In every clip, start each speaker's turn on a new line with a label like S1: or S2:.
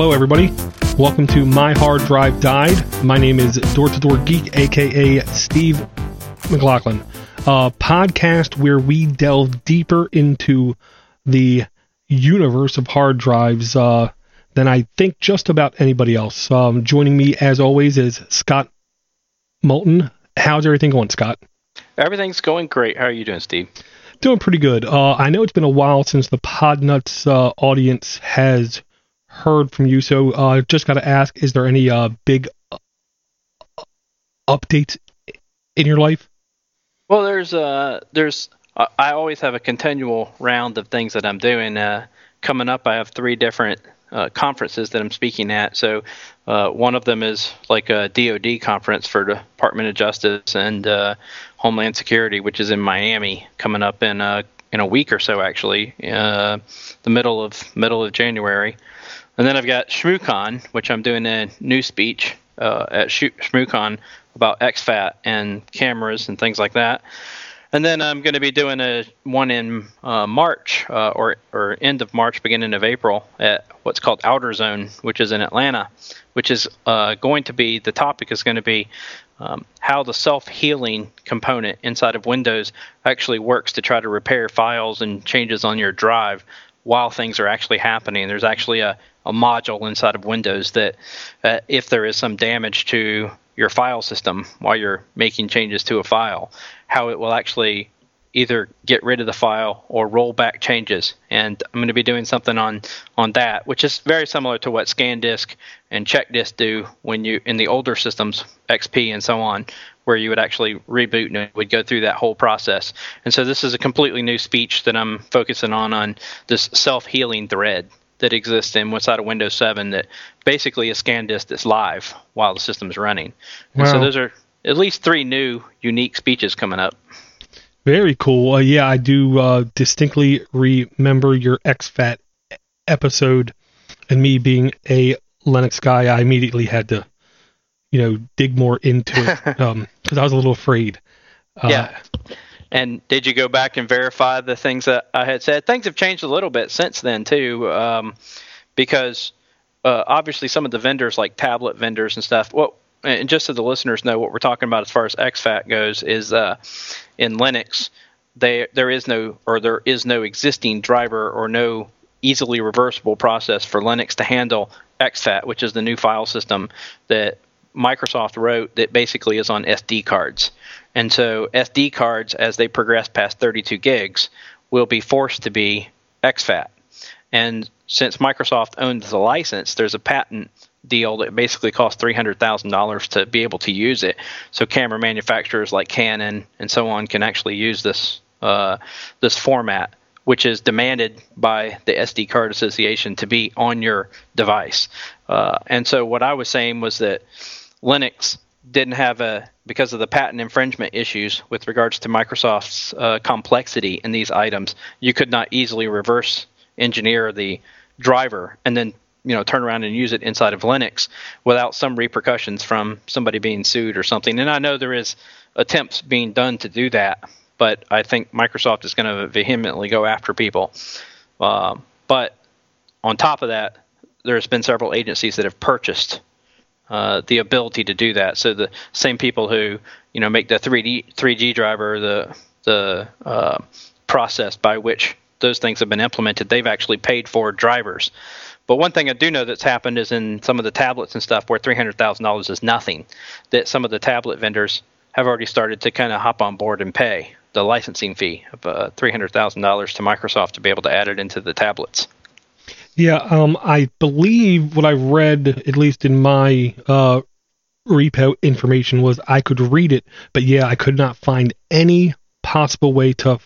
S1: hello, everybody. Welcome to My Hard Drive Died. My name is Door to Door Geek, aka Steve McLaughlin. A podcast where we delve deeper into the universe of hard drives uh, than I think just about anybody else. Um, joining me, as always, is Scott Moulton. How's everything going, Scott?
S2: Everything's going great. How are you doing, Steve?
S1: Doing pretty good. Uh, I know it's been a while since the Podnuts uh, audience has heard from you. So uh, just got to ask: Is there any uh, big uh, updates in your life?
S2: Well, there's uh, there's I always have a continual round of things that I'm doing. Uh, coming up, I have three different uh, conferences that I'm speaking at. So uh, one of them is like a DoD conference for the Department of Justice and uh, Homeland Security, which is in Miami, coming up in uh, in a week or so, actually, uh, the middle of middle of January. And then I've got ShmooCon, which I'm doing a new speech uh, at ShmooCon about exFAT and cameras and things like that. And then I'm going to be doing a one in uh, March uh, or or end of March, beginning of April at what's called Outer Zone, which is in Atlanta, which is uh, going to be the topic is going to be um, how the self healing component inside of Windows actually works to try to repair files and changes on your drive while things are actually happening. There's actually a, a module inside of Windows that, uh, if there is some damage to your file system while you're making changes to a file, how it will actually either get rid of the file or roll back changes. And I'm going to be doing something on on that, which is very similar to what ScanDisk and CheckDisk do when you in the older systems, XP and so on, where you would actually reboot and it would go through that whole process. And so this is a completely new speech that I'm focusing on on this self-healing thread that exists in inside of Windows 7 that basically is ScanDisk that's live while the system is running. And so those are at least three new unique speeches coming up.
S1: Very cool. Uh, yeah, I do uh, distinctly remember your exFAT episode, and me being a Linux guy, I immediately had to, you know, dig more into it because um, I was a little afraid.
S2: Uh, yeah. And did you go back and verify the things that I had said? Things have changed a little bit since then too, um, because uh, obviously some of the vendors, like tablet vendors and stuff. Well, and just so the listeners know what we're talking about as far as exFAT goes, is uh, in Linux, they, there is no or there is no existing driver or no easily reversible process for Linux to handle exFAT, which is the new file system that Microsoft wrote that basically is on SD cards. And so SD cards, as they progress past 32 gigs, will be forced to be exFAT. And since Microsoft owns the license, there's a patent deal that basically costs $300,000 to be able to use it. So camera manufacturers like Canon and so on can actually use this uh, this format, which is demanded by the SD card association to be on your device. Uh, and so what I was saying was that Linux didn't have a because of the patent infringement issues with regards to Microsoft's uh, complexity in these items, you could not easily reverse engineer the driver and then you know turn around and use it inside of Linux without some repercussions from somebody being sued or something. And I know there is attempts being done to do that, but I think Microsoft is going to vehemently go after people. Uh, but on top of that, there's been several agencies that have purchased uh, the ability to do that. So the same people who you know make the 3D 3G driver the the uh, process by which those things have been implemented, they've actually paid for drivers. But one thing I do know that's happened is in some of the tablets and stuff where three hundred thousand dollars is nothing, that some of the tablet vendors have already started to kind of hop on board and pay the licensing fee of uh, three hundred thousand dollars to Microsoft to be able to add it into the tablets.
S1: Yeah, um, I believe what I read, at least in my uh, repo information, was I could read it, but yeah, I could not find any possible way to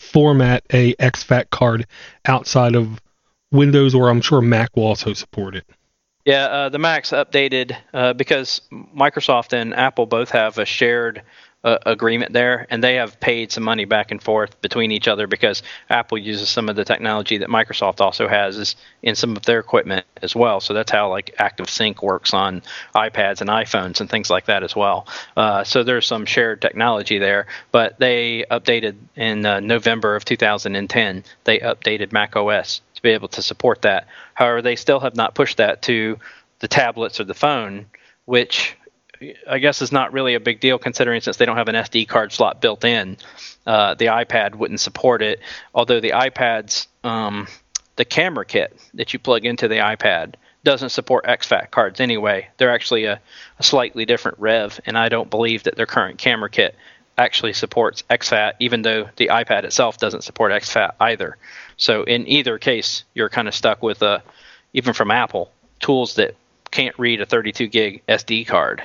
S1: format a exFAT card outside of Windows, or I'm sure Mac will also support it.
S2: Yeah, uh, the Mac's updated uh, because Microsoft and Apple both have a shared uh, agreement there, and they have paid some money back and forth between each other because Apple uses some of the technology that Microsoft also has in some of their equipment as well. So that's how like Active Sync works on iPads and iPhones and things like that as well. Uh, so there's some shared technology there, but they updated in uh, November of 2010. They updated Mac OS to be able to support that. However, they still have not pushed that to the tablets or the phone, which I guess is not really a big deal considering since they don't have an SD card slot built in. Uh, the iPad wouldn't support it, although the iPad's um, the camera kit that you plug into the iPad doesn't support exFAT cards anyway. They're actually a, a, slightly different rev, and I don't believe that their current camera kit actually supports exFAT, even though the iPad itself doesn't support exFAT either. So in either case, you're kind of stuck with, uh, even from Apple, tools that can't read a 32 gig SD card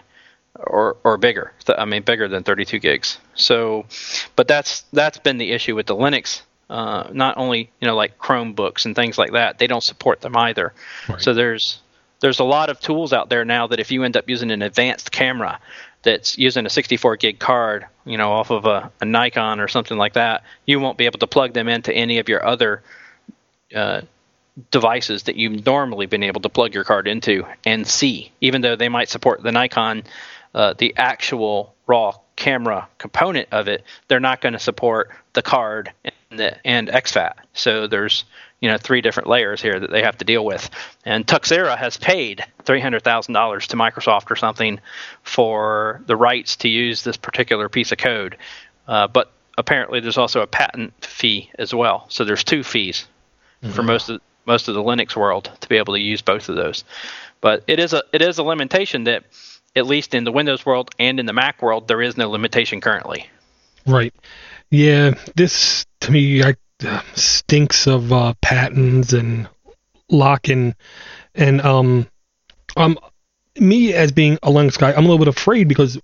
S2: or or bigger. I mean, bigger than 32 gigs. So, but that's that's been the issue with the Linux. Uh, not only you know like Chromebooks and things like that, they don't support them either. Right. So there's there's a lot of tools out there now that if you end up using an advanced camera that's using a 64 gig card, you know, off of a, a Nikon or something like that, you won't be able to plug them into any of your other uh, devices that you've normally been able to plug your card into and see, even though they might support the Nikon, uh, the actual raw camera component of it, they're not going to support the card and, the, and exFAT. So there's you know three different layers here that they have to deal with. And Tuxera has paid three hundred thousand dollars to Microsoft or something for the rights to use this particular piece of code. Uh, but apparently, there's also a patent fee as well. So there's two fees mm-hmm. for most of most of the Linux world to be able to use both of those. But it is a it is a limitation that at least in the Windows world and in the Mac world there is no limitation currently.
S1: Right. Yeah, this to me I, uh, stinks of uh, patents and locking and um um me as being a Linux guy, I'm a little bit afraid because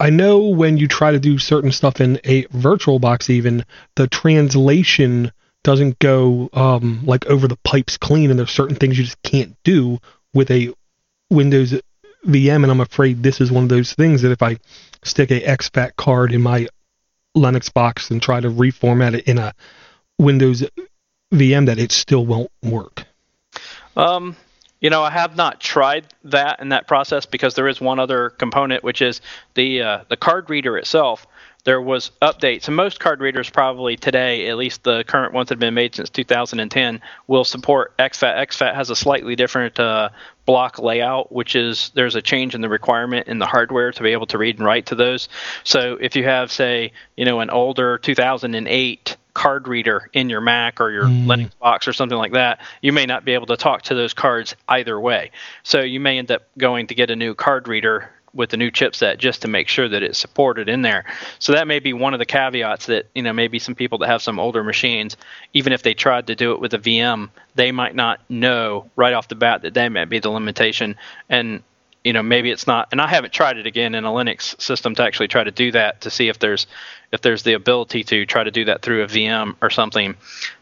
S1: I know when you try to do certain stuff in a virtual box even the translation doesn't go um, like over the pipes clean, and there's certain things you just can't do with a Windows VM. And I'm afraid this is one of those things that if I stick a exFAT card in my Linux box and try to reformat it in a Windows VM, that it still won't work.
S2: Um, you know, I have not tried that in that process because there is one other component, which is the uh, the card reader itself there was updates. And most card readers probably today, at least the current ones that have been made since 2010, will support exFAT. exFAT has a slightly different uh, block layout, which is there's a change in the requirement in the hardware to be able to read and write to those. So if you have, say, you know, an older 2008 card reader in your Mac or your mm. Linux box or something like that, you may not be able to talk to those cards either way. So you may end up going to get a new card reader with the new chipset just to make sure that it's supported in there. So that may be one of the caveats that you know maybe some people that have some older machines, even if they tried to do it with a VM, they might not know right off the bat that that might be the limitation. And you know maybe it's not. And I haven't tried it again in a Linux system to actually try to do that to see if there's if there's the ability to try to do that through a VM or something.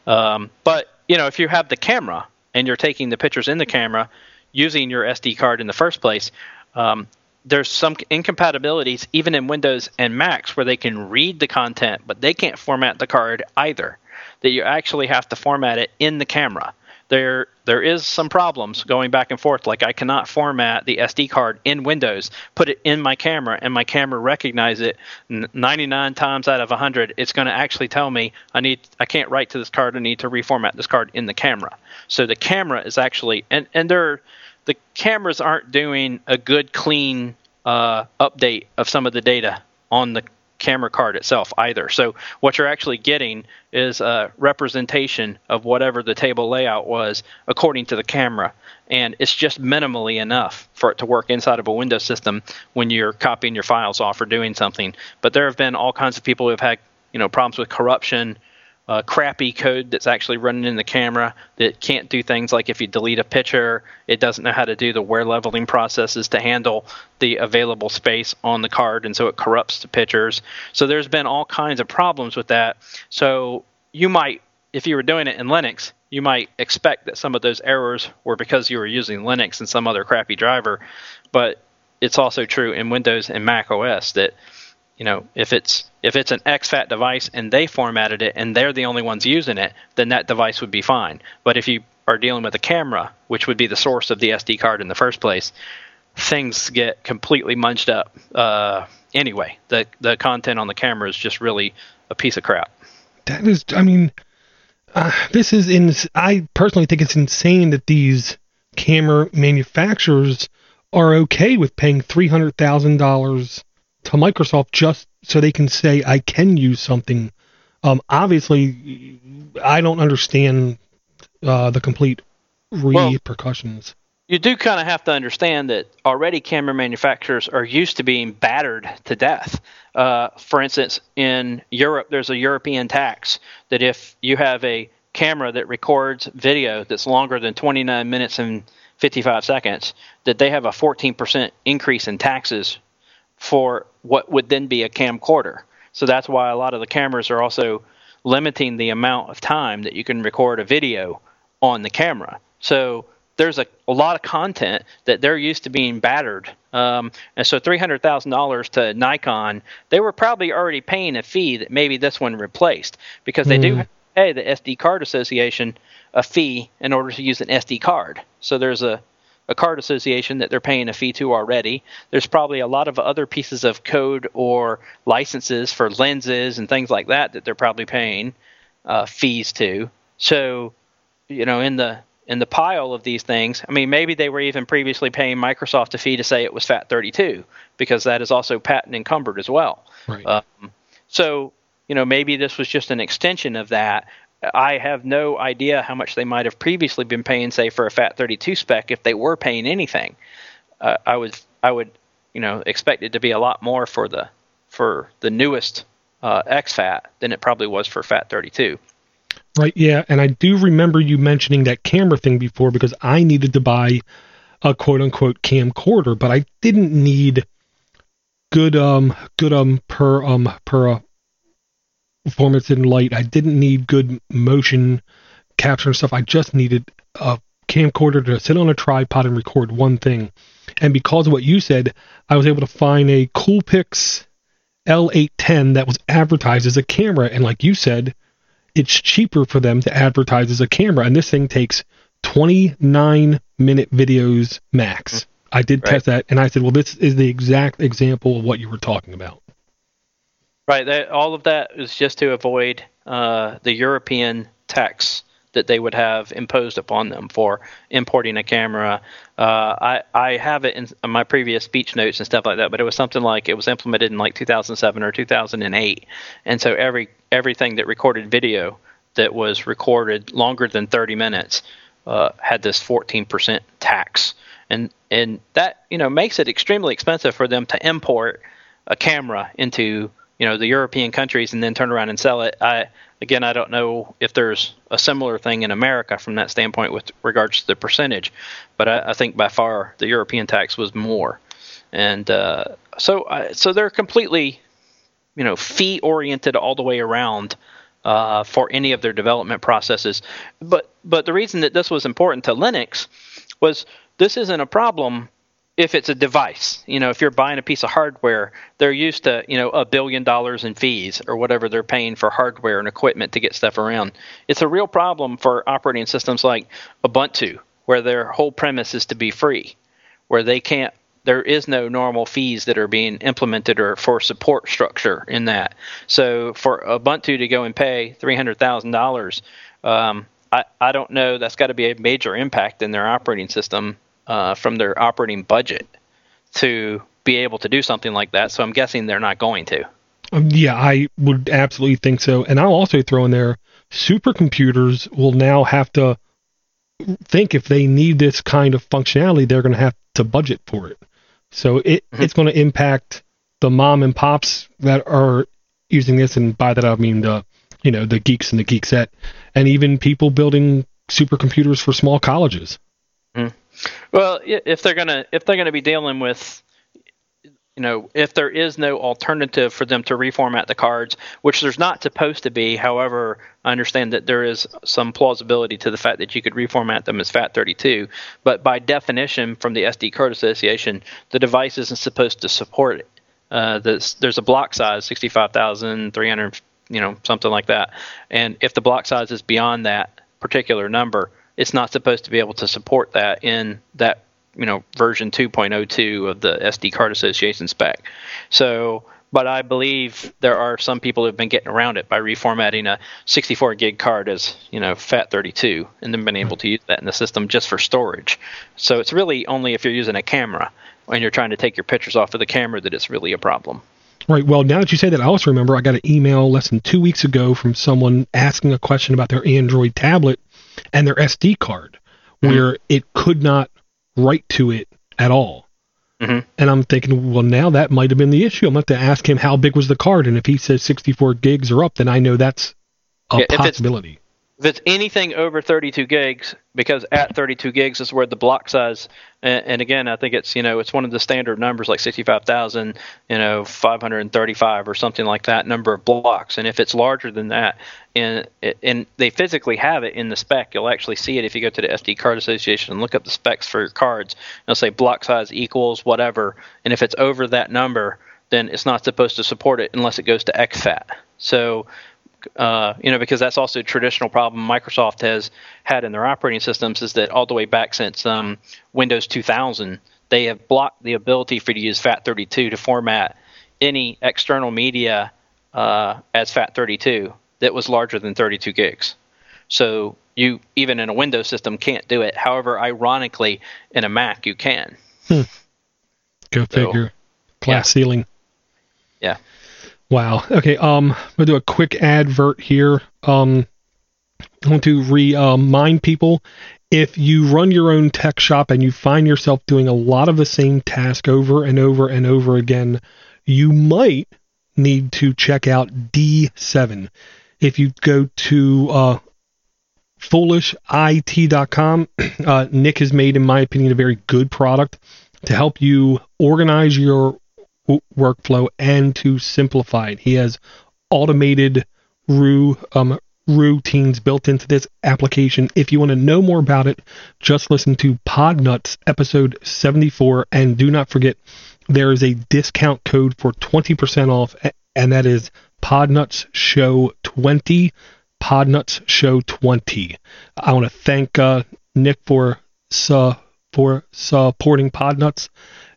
S2: Um, but you know if you have the camera and you're taking the pictures in the camera using your SD card in the first place. Um, there's some incompatibilities even in Windows and Macs where they can read the content, but they can't format the card either. That you actually have to format it in the camera. There, there is some problems going back and forth. Like I cannot format the SD card in Windows, put it in my camera, and my camera recognize it 99 times out of 100. It's going to actually tell me I need, I can't write to this card. I need to reformat this card in the camera. So the camera is actually, and and there the cameras aren't doing a good clean uh, update of some of the data on the camera card itself either. So what you're actually getting is a representation of whatever the table layout was according to the camera. And it's just minimally enough for it to work inside of a Windows system when you're copying your files off or doing something. But there have been all kinds of people who have had you know problems with corruption uh, crappy code that's actually running in the camera that can't do things like if you delete a picture, it doesn't know how to do the wear leveling processes to handle the available space on the card, and so it corrupts the pictures. So there's been all kinds of problems with that. So you might, if you were doing it in Linux, you might expect that some of those errors were because you were using Linux and some other crappy driver, but it's also true in Windows and Mac OS that you know, if it's if it's an exFAT device and they formatted it and they're the only ones using it, then that device would be fine. But if you are dealing with a camera, which would be the source of the SD card in the first place, things get completely munched up. Uh, anyway, the the content on the camera is just really a piece of crap.
S1: That is, I mean, uh, this is in. I personally think it's insane that these camera manufacturers are okay with paying three hundred thousand dollars to Microsoft just so they can say I can use something. Um, obviously, I don't understand uh, the complete repercussions.
S2: Well, you do kind of have to understand that already camera manufacturers are used to being battered to death. Uh, for instance, in Europe, there's a European tax that if you have a camera that records video that's longer than 29 minutes and 55 seconds, that they have a 14% increase in taxes for what would then be a camcorder. So that's why a lot of the cameras are also limiting the amount of time that you can record a video on the camera. So there's a, a lot of content that they're used to being battered. Um, and so $300,000 to Nikon, they were probably already paying a fee that maybe this one replaced because they mm. do pay the SD Card Association a fee in order to use an SD card. So there's a a card association that they're paying a fee to already. There's probably a lot of other pieces of code or licenses for lenses and things like that that they're probably paying uh, fees to. So, you know, in the in the pile of these things, I mean, maybe they were even previously paying Microsoft a fee to say it was FAT32 because that is also patent encumbered as well.
S1: Right. Um,
S2: so, you know, maybe this was just an extension of that, I have no idea how much they might have previously been paying, say, for a FAT32 spec if they were paying anything. Uh, I would, I would, you know, expect it to be a lot more for the for the newest uh, exFAT than it probably was for FAT32.
S1: Right. Yeah, and I do remember you mentioning that camera thing before because I needed to buy a quote unquote camcorder, but I didn't need good um good um per um per uh, performance in light. I didn't need good motion capture and stuff. I just needed a camcorder to sit on a tripod and record one thing. And because of what you said, I was able to find a Coolpix L810 that was advertised as a camera. And like you said, it's cheaper for them to advertise as a camera. And this thing takes 29 minute videos max. I did right. test that, and I said, well, this is the exact example of what you were talking about.
S2: Right. That, all of that is just to avoid uh, the European tax that they would have imposed upon them for importing a camera. Uh, I I have it in my previous speech notes and stuff like that, but it was something like it was implemented in like 2007 or 2008, and so every everything that recorded video that was recorded longer than 30 minutes uh, had this 14% tax, and and that you know makes it extremely expensive for them to import a camera into you know the European countries and then turn around and sell it. I again I don't know if there's a similar thing in America from that standpoint with regards to the percentage, but I, I think by far the European tax was more, and uh, so so they're completely you know fee oriented all the way around. Uh, for any of their development processes, but but the reason that this was important to Linux was this isn't a problem if it's a device, you know, if you're buying a piece of hardware, they're used to, you know, a billion dollars in fees or whatever they're paying for hardware and equipment to get stuff around. It's a real problem for operating systems like Ubuntu, where their whole premise is to be free, where they can't there is no normal fees that are being implemented or for support structure in that. So for Ubuntu to go and pay three hundred thousand um, dollars, I I don't know. That's got to be a major impact in their operating system uh, from their operating budget to be able to do something like that. So I'm guessing they're not going to.
S1: Um, yeah, I would absolutely think so. And I'll also throw in there supercomputers will now have to think if they need this kind of functionality, they're going to have to budget for it. So it, mm-hmm. it's going to impact the mom and pops that are using this, and by that I mean the you know the geeks and the geekset, and even people building supercomputers for small colleges.
S2: Mm-hmm. Well, if they're gonna if they're gonna be dealing with you know, if there is no alternative for them to reformat the cards, which there's not supposed to be. However, I understand that there is some plausibility to the fact that you could reformat them as FAT32. But by definition, from the SD Card Association, the device isn't supposed to support it. Uh, there's, there's a block size, 65,300, you know, something like that. And if the block size is beyond that particular number, it's not supposed to be able to support that in that you know version 2.02 of the SD card association spec. So but I believe there are some people who've been getting around it by reformatting a 64 gig card as you know FAT32 and then been able to use that in the system just for storage. So it's really only if you're using a camera and you're trying to take your pictures off of the camera that it's really a problem.
S1: Right. Well, now that you say that, I also remember I got an email less than two weeks ago from someone asking a question about their Android tablet and their SD card, mm-hmm. where it could not write to it at all. Mm-hmm. And I'm thinking, well, now that might have been the issue. I'm going to have to ask him how big was the card, and if he says 64 gigs or up, then I know that's a yeah, possibility
S2: if it's anything over 32 gigs, because at 32 gigs is where the block size, and, and, again, I think it's you know it's one of the standard numbers like 65,000, you know 535 or something like that number of blocks, and if it's larger than that, and and they physically have it in the spec, you'll actually see it if you go to the SD Card Association and look up the specs for your cards. It'll say block size equals whatever, and if it's over that number, then it's not supposed to support it unless it goes to exFAT. So uh, you know, because that's also a traditional problem Microsoft has had in their operating systems is that all the way back since um, Windows 2000, they have blocked the ability for you to use FAT32 to format any external media uh, as FAT32 that was larger than 32 gigs. So you, even in a Windows system, can't do it. However, ironically, in a Mac, you can.
S1: Hmm. Go figure. So, Class yeah. ceiling. Wow. Okay. Um, I'm gonna do a quick advert here. Um, I want to remind people if you run your own tech shop and you find yourself doing a lot of the same task over and over and over again, you might need to check out D7. If you go to uh, foolishit.com, uh, Nick has made, in my opinion, a very good product to help you organize your workflow and to simplify it. He has automated RU, um, routines built into this application. If you want to know more about it, just listen to Podnuts episode 74 and do not forget there is a discount code for 20% off and that is Podnuts Show 20. Podnuts Show 20. I want to thank uh, Nick for uh, for supporting Podnuts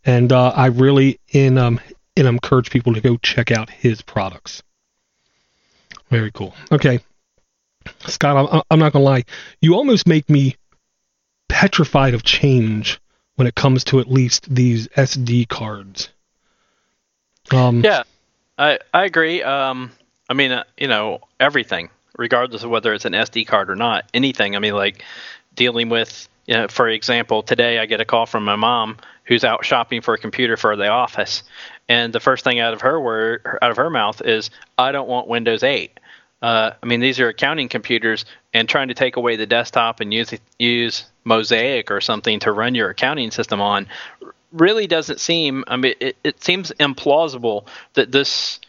S1: and uh, I really in um encourage people to go check out his products. Very cool. Okay, Scott, I'm, I'm not gonna lie, you almost make me petrified of change when it comes to at least these SD cards.
S2: Um, yeah, I I agree. Um, I mean, uh, you know, everything, regardless of whether it's an SD card or not, anything. I mean, like dealing with, you know, for example, today I get a call from my mom who's out shopping for a computer for the office, and the first thing out of her word, out of her mouth is, "I don't want Windows 8." Uh, I mean, these are accounting computers, and trying to take away the desktop and use use Mosaic or something to run your accounting system on really doesn't seem. I mean, it, it seems implausible that this.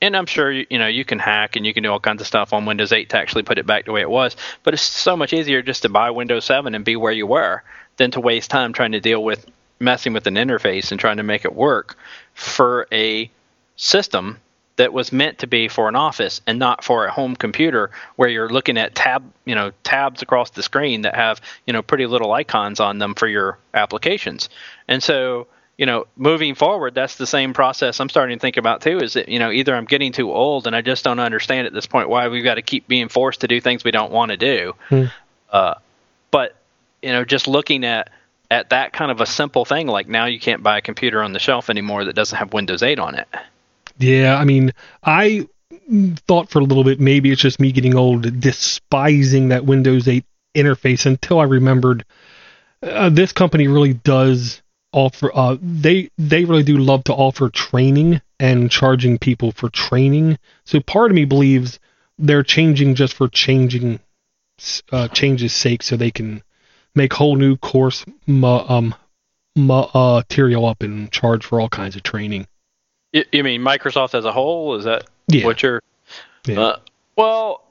S2: And I'm sure you know you can hack and you can do all kinds of stuff on Windows 8 to actually put it back the way it was. But it's so much easier just to buy Windows 7 and be where you were than to waste time trying to deal with messing with an interface and trying to make it work for a system that was meant to be for an office and not for a home computer where you're looking at tab you know tabs across the screen that have you know pretty little icons on them for your applications and so you know moving forward that's the same process i'm starting to think about too is that you know either i'm getting too old and i just don't understand at this point why we've got to keep being forced to do things we don't want to do hmm. uh, but you know just looking at at that kind of a simple thing like now you can't buy a computer on the shelf anymore that doesn't have Windows 8 on it.
S1: Yeah, I mean, I thought for a little bit maybe it's just me getting old despising that Windows 8 interface until I remembered uh, this company really does offer uh, they they really do love to offer training and charging people for training. So part of me believes they're changing just for changing uh, changes sake so they can make whole new course ma- um, ma- uh, material up and charge for all kinds of training.
S2: You, mean Microsoft as a whole? Is that
S1: yeah.
S2: what you're? Yeah. Uh, well,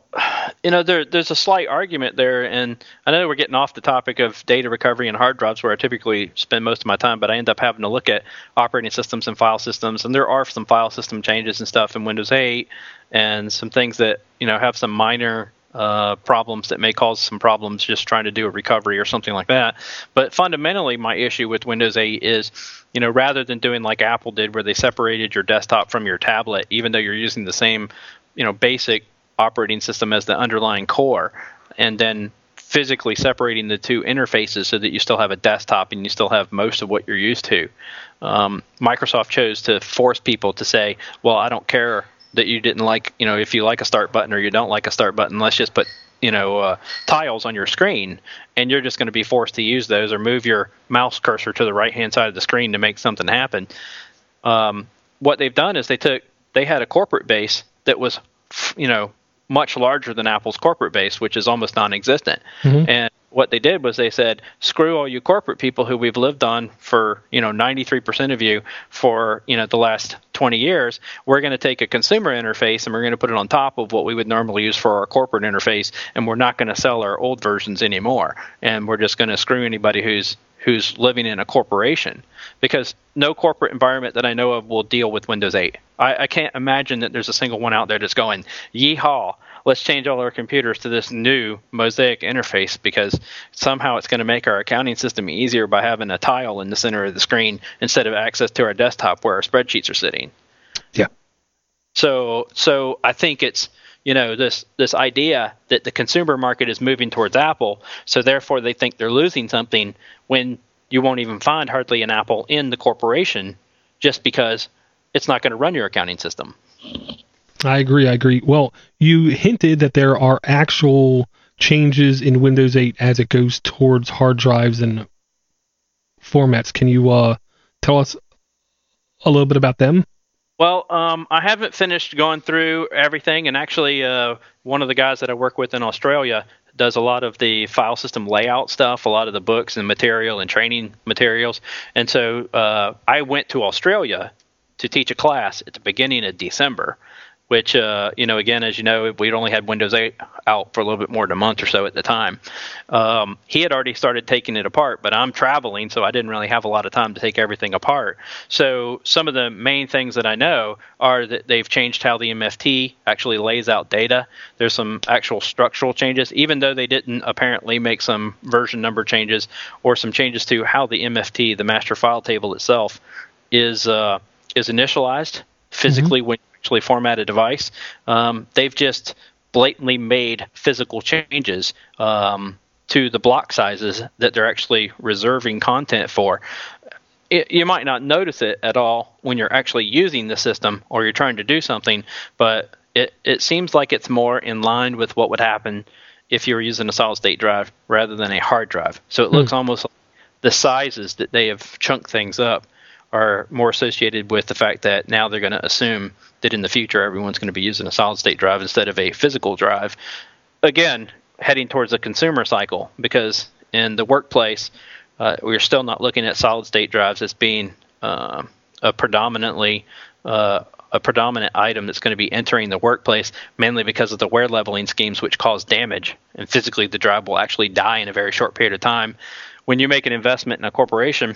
S2: you know, there, there's a slight argument there, and I know we're getting off the topic of data recovery and hard drives, where I typically spend most of my time, but I end up having to look at operating systems and file systems, and there are some file system changes and stuff in Windows 8, and some things that you know have some minor uh, problems that may cause some problems just trying to do a recovery or something like that. But fundamentally, my issue with Windows 8 is, you know, rather than doing like Apple did, where they separated your desktop from your tablet, even though you're using the same, you know, basic operating system as the underlying core, and then physically separating the two interfaces so that you still have a desktop and you still have most of what you're used to. Um, Microsoft chose to force people to say, well, I don't care that you didn't like, you know, if you like a start button or you don't like a start button, let's just put, you know, uh, tiles on your screen and you're just going to be forced to use those or move your mouse cursor to the right hand side of the screen to make something happen. Um, what they've done is they took, they had a corporate base that was, you know, much larger than Apple's corporate base, which is almost non-existent. Mm-hmm. And what they did was they said, "Screw all you corporate people who we've lived on for you know 93% of you for you know the last 20 years. We're going to take a consumer interface and we're going to put it on top of what we would normally use for our corporate interface, and we're not going to sell our old versions anymore. And we're just going to screw anybody who's who's living in a corporation because no corporate environment that I know of will deal with Windows 8. I, I can't imagine that there's a single one out there that's going, yeehaw, let's change all our computers to this new Mosaic interface because somehow it's going to make our accounting system easier by having a tile in the center of the screen instead of access to our desktop where our spreadsheets are sitting.
S1: Yeah.
S2: So so I think it's you know this this idea that the consumer market is moving towards Apple, so therefore they think they're losing something when you won't even find hardly an Apple in the corporation just because it's not going to run your accounting system.
S1: I agree. I agree. Well, you hinted that there are actual changes in Windows 8 as it goes towards hard drives and formats. Can you uh, tell us a little bit about them?
S2: Well, um, I haven't finished going through everything, and actually, uh, one of the guys that I work with in Australia does a lot of the file system layout stuff, a lot of the books and material and training materials. And so uh, I went to Australia to teach a class at the beginning of December which uh, you know again as you know we'd only had windows 8 out for a little bit more than a month or so at the time. Um, he had already started taking it apart but i'm traveling so i didn't really have a lot of time to take everything apart. So some of the main things that i know are that they've changed how the mft actually lays out data. There's some actual structural changes even though they didn't apparently make some version number changes or some changes to how the mft the master file table itself is uh, is initialized physically mm-hmm. when actually format a device. Um, they've just blatantly made physical changes um, to the block sizes that they're actually reserving content for. It, you might not notice it at all when you're actually using the system or you're trying to do something, but it, it seems like it's more in line with what would happen if you were using a solid state drive rather than a hard drive. So it looks hmm. almost like the sizes that they have chunked things up are more associated with the fact that now they're going to assume that in the future everyone's going to be using a solid state drive instead of a physical drive. Again, heading towards a consumer cycle because in the workplace, uh, we're still not looking at solid state drives as being uh, a predominantly uh, a predominant item that's going to be entering the workplace, mainly because of the wear leveling schemes which cause damage. And physically, the drive will actually die in a very short period of time. When you make an investment in a corporation,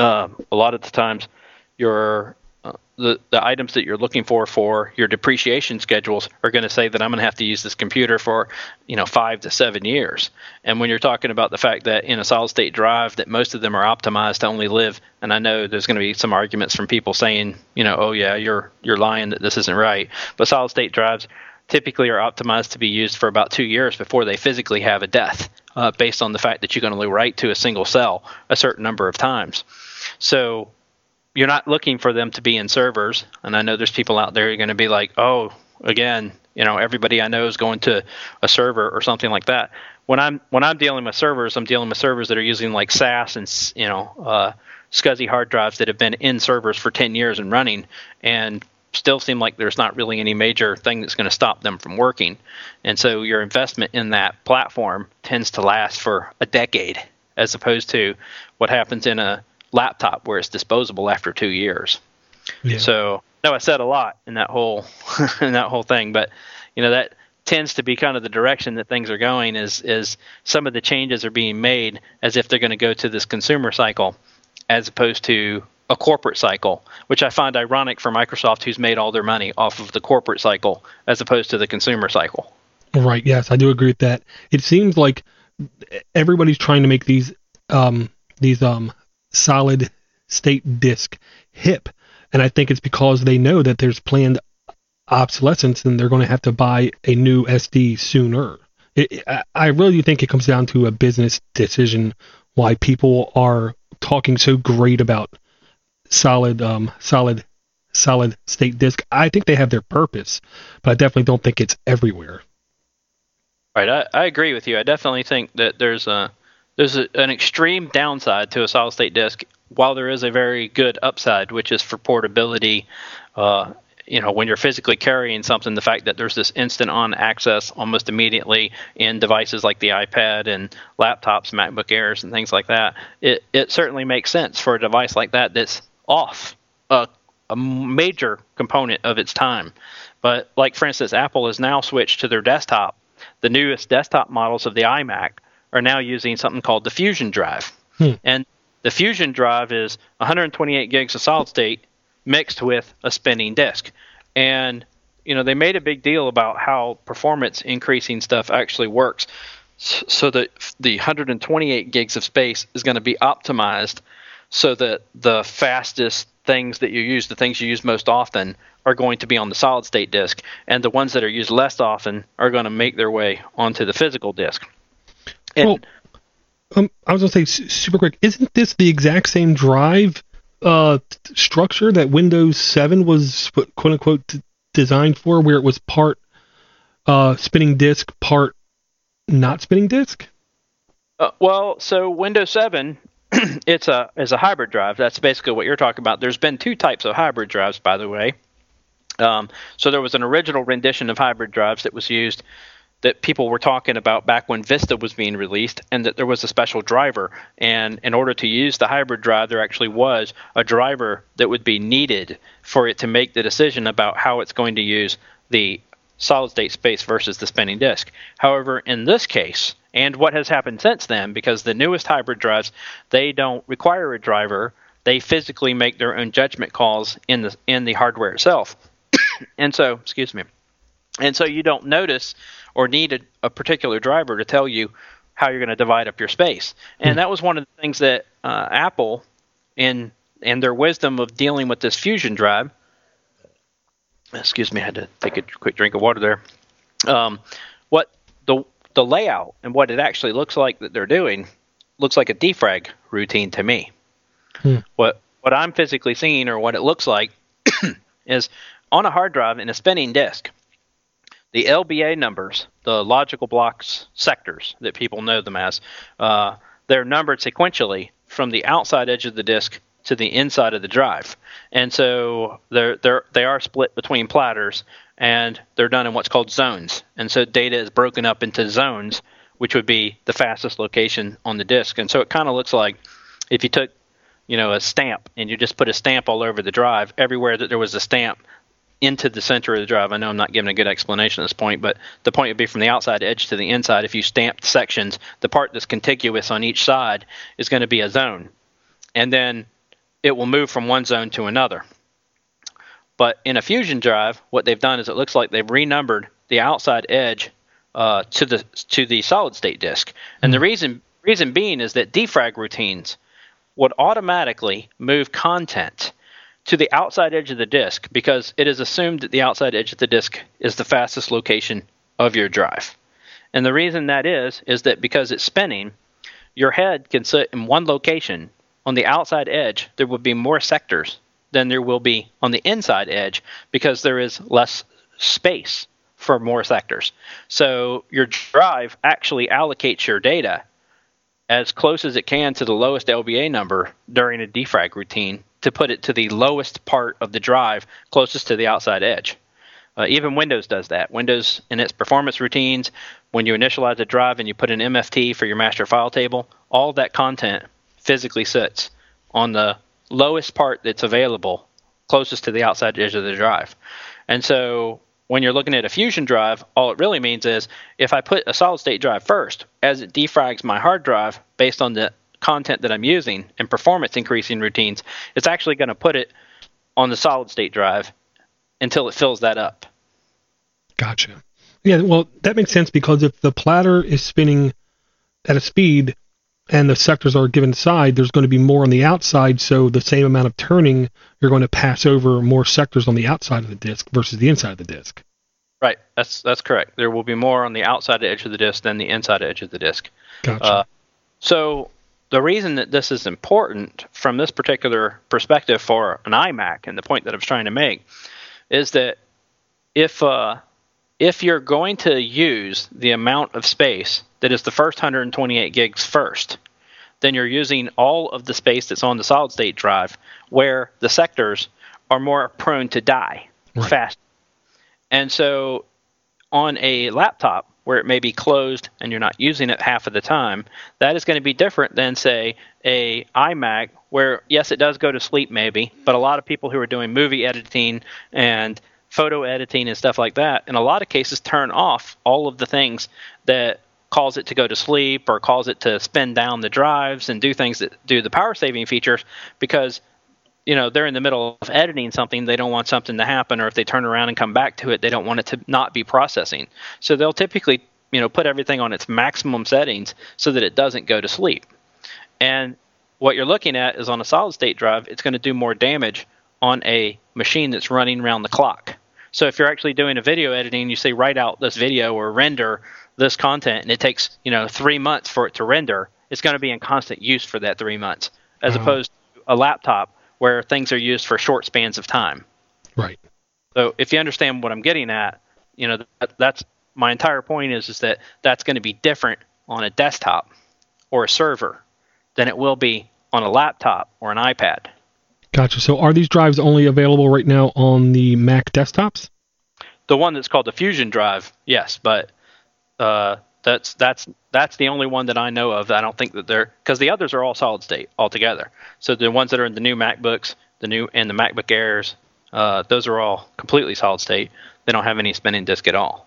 S2: uh, a lot of the times your uh, the, the items that you're looking for for your depreciation schedules are going to say that I'm going to have to use this computer for you know five to seven years. And when you're talking about the fact that in a solid state drive that most of them are optimized to only live, and I know there's going to be some arguments from people saying you know oh yeah you're you're lying that this isn't right, but solid state drives typically are optimized to be used for about two years before they physically have a death, uh, based on the fact that you can only write to a single cell a certain number of times. So you're not looking for them to be in servers. And I know there's people out there who are going to be like, oh, again, you know, everybody I know is going to a server or something like that. When I'm when I'm dealing with servers, I'm dealing with servers that are using like SAS and you know uh, SCSI hard drives that have been in servers for 10 years and running, and still seem like there's not really any major thing that's going to stop them from working. And so your investment in that platform tends to last for a decade, as opposed to what happens in a laptop where it's disposable after two years. Yeah. So no, I said a lot in that whole in that whole thing, but you know that tends to be kind of the direction that things are going. Is is some of the changes are being made as if they're going to go to this consumer cycle, as opposed to a corporate cycle, which I find ironic for Microsoft, who's made all their money off of the corporate cycle as opposed to the consumer cycle.
S1: Right. Yes, I do agree with that. It seems like everybody's trying to make these um, these um, solid state disk hip, and I think it's because they know that there's planned obsolescence and they're going to have to buy a new SD sooner. It, I really think it comes down to a business decision why people are talking so great about solid um, solid solid state disk. I think they have their purpose, but I definitely don't think it's everywhere.
S2: Right, I, I agree with you. I definitely think that there's a there's a, an extreme downside to a solid state disk, while there is a very good upside, which is for portability. Uh, you know, when you're physically carrying something, the fact that there's this instant on access almost immediately in devices like the iPad and laptops, MacBook Airs, and things like that, it, it certainly makes sense for a device like that that's off a, a major component of its time. But, like, for instance, Apple has now switched to their desktop the newest desktop models of the iMac are now using something called the Fusion Drive. Hmm. And the Fusion Drive is 128 gigs of solid state mixed with a spinning disk. And you know, they made a big deal about how performance increasing stuff actually works. So that the 128 gigs of space is going to be optimized so that the fastest things that you use, the things you use most often, are going to be on the solid state disk, and the ones that are used less often are going to make their way onto the physical disk.
S1: And, well, um, I was going to say super quick, isn't this the exact same drive uh, structure that Windows 7 was quote unquote designed for, where it was part uh, spinning disk, part not spinning disk?
S2: Uh, well, so Windows 7 it's a is a hybrid drive. That's basically what you're talking about. There's been two types of hybrid drives, by the way. Um, so there was an original rendition of hybrid drives that was used that people were talking about back when Vista was being released, and that there was a special driver. And in order to use the hybrid drive, there actually was a driver that would be needed for it to make the decision about how it's going to use the solid state space versus the spinning disk. However, in this case, and what has happened since then, because the newest hybrid drives, they don't require a driver. They physically make their own judgment calls in the in the hardware itself and so, excuse me, and so you don't notice or need a, a particular driver to tell you how you're going to divide up your space. And hmm. that was one of the things that uh, Apple, in in their wisdom of dealing with this fusion drive, excuse me, I had to take a quick drink of water there. Um, what the the layout and what it actually looks like that they're doing looks like a defrag routine to me. Hmm. What what I'm physically seeing or what it looks like is on a hard drive in a spinning disk, the LBA numbers, the logical blocks sectors that people know them as, uh, they're numbered sequentially from the outside edge of the disk to the inside of the drive. And so they're, they're, they are split between platters and they're done in what's called zones. And so data is broken up into zones, which would be the fastest location on the disk. And so it kind of looks like if you took you know a stamp and you just put a stamp all over the drive everywhere that there was a stamp into the center of the drive. I know I'm not giving a good explanation at this point, but the point would be from the outside edge to the inside. If you stamped sections, the part that's contiguous on each side is going to be a zone. And then it will move from one zone to another. But in a fusion drive, what they've done is it looks like they've renumbered the outside edge uh, to the to the solid state disk. And the hmm. reason reason being is that defrag routines would automatically move content to the outside edge of the disk because it is assumed that the outside edge of the disk is the fastest location of your drive. And the reason that is, is that because it's spinning, your head can sit in one location. On the outside edge, there will be more sectors than there will be on the inside edge because there is less space for more sectors. So your drive actually allocates your data as close as it can to the lowest LBA number during a defrag routine to put it to the lowest part of the drive closest to the outside edge. Uh, even Windows does that. Windows, in its performance routines, when you initialize a drive and you put an MFT for your master file table, all that content physically sits on the lowest part that's available closest to the outside edge of the drive. And so when you're looking at a fusion drive, all it really means is if I put a solid state drive first, as it defrags my hard drive based on the content that I'm using and performance increasing routines, it's actually going to put it on the solid state drive until it fills that up.
S1: Gotcha. Yeah, well, that makes sense because if the platter is spinning at a speed and the sectors are given side, there's going to be more on the outside, so the same amount of turning, you're going to pass over more sectors on the outside of the disk versus the inside of the disk.
S2: Right. That's that's correct. There will be more on the outside edge of the disk than the inside edge of the disk.
S1: Gotcha.
S2: Uh, so the reason that this is important from this particular perspective for an iMac, and the point that I was trying to make, is that if uh, if you're going to use the amount of space that is the first 128 gigs first, then you're using all of the space that's on the solid state drive, where the sectors are more prone to die
S1: Right.
S2: fast. And so on a laptop where it may be closed and you're not using it half of the time, that is going to be different than say a iMac where yes it does go to sleep maybe, but a lot of people who are doing movie editing and photo editing and stuff like that in a lot of cases turn off all of the things that cause it to go to sleep or cause it to spin down the drives and do things that do the power saving features because you know they're in the middle of editing something they don't want something to happen or if they turn around and come back to it they don't want it to not be processing. So they'll typically you know put everything on its maximum settings so that it doesn't go to sleep. And what you're looking at is on a solid state drive it's going to do more damage on a machine that's running around the clock. So if you're actually doing a video editing you say write out this video or render this content and it takes you know three months for it to render it's going to be in constant use for that three months as
S1: Wow.
S2: opposed to a laptop where things are used for short spans of time.
S1: right.
S2: So if you understand what I'm getting at, you know that, that's my entire point is is that that's going to be different on a desktop or a server than it will be on a laptop or an iPad.
S1: Gotcha. So are these drives only available right now on the Mac desktops?
S2: The one that's called the Fusion drive, yes, but uh, that's that's that's the only one that I know of. I don't think that they're because the others are all solid state altogether. So the ones that are in the new MacBooks, the new and the MacBook Airs, uh, those are all completely solid state. They don't have any spinning disk at all.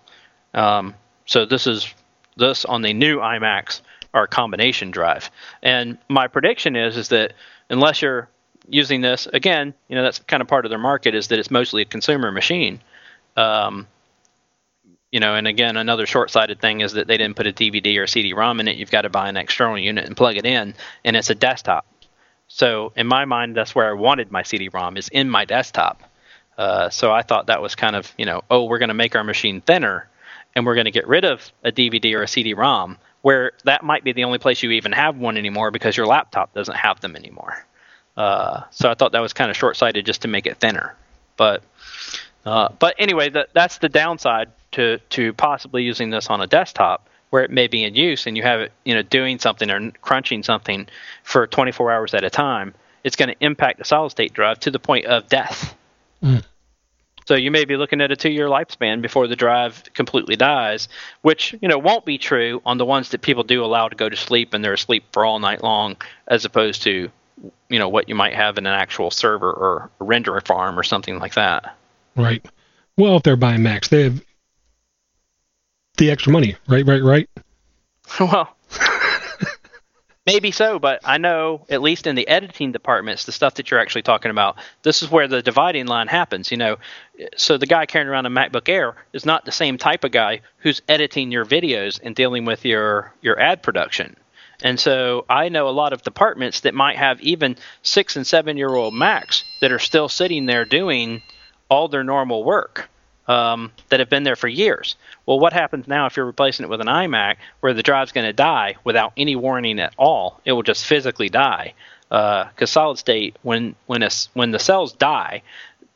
S2: Um, so this is this on the new iMacs are a combination drive. And my prediction is is that unless you're using this again, you know that's kind of part of their market is that it's mostly a consumer machine. Um, you know, and again, another short-sighted thing is that they didn't put a DVD or CD-ROM in it. You've got to buy an external unit and plug it in, and it's a desktop. So in my mind, that's where I wanted my CD-ROM is in my desktop. Uh, so I thought that was kind of, you know, oh, we're going to make our machine thinner, and we're going to get rid of a DVD or a CD-ROM, where that might be the only place you even have one anymore because your laptop doesn't have them anymore. Uh, so I thought that was kind of short-sighted just to make it thinner. But uh, but anyway, that, that's the downside to, to possibly using this on a desktop where it may be in use and you have it, you know, doing something or crunching something for 24 hours at a time. It's going to impact the solid state drive to the point of death.
S1: Mm.
S2: So you may be looking at a two-year lifespan before the drive completely dies, which you know won't be true on the ones that people do allow to go to sleep and they're asleep for all night long, as opposed to you know what you might have in an actual server or a render farm or something like that.
S1: Right. Well, if they're buying Macs, they have the extra money. Right, right, right.
S2: Well, maybe so, but I know at least in the editing departments, the stuff that you're actually talking about, this is where the dividing line happens. You know, so the guy carrying around a MacBook Air is not the same type of guy who's editing your videos and dealing with your your ad production. And so I know a lot of departments that might have even six and seven year old Macs that are still sitting there doing all their normal work um, that have been there for years. Well, what happens now if you're replacing it with an iMac where the drive's going to die without any warning at all? It will just physically die. Because solid state, when when a, when the cells die,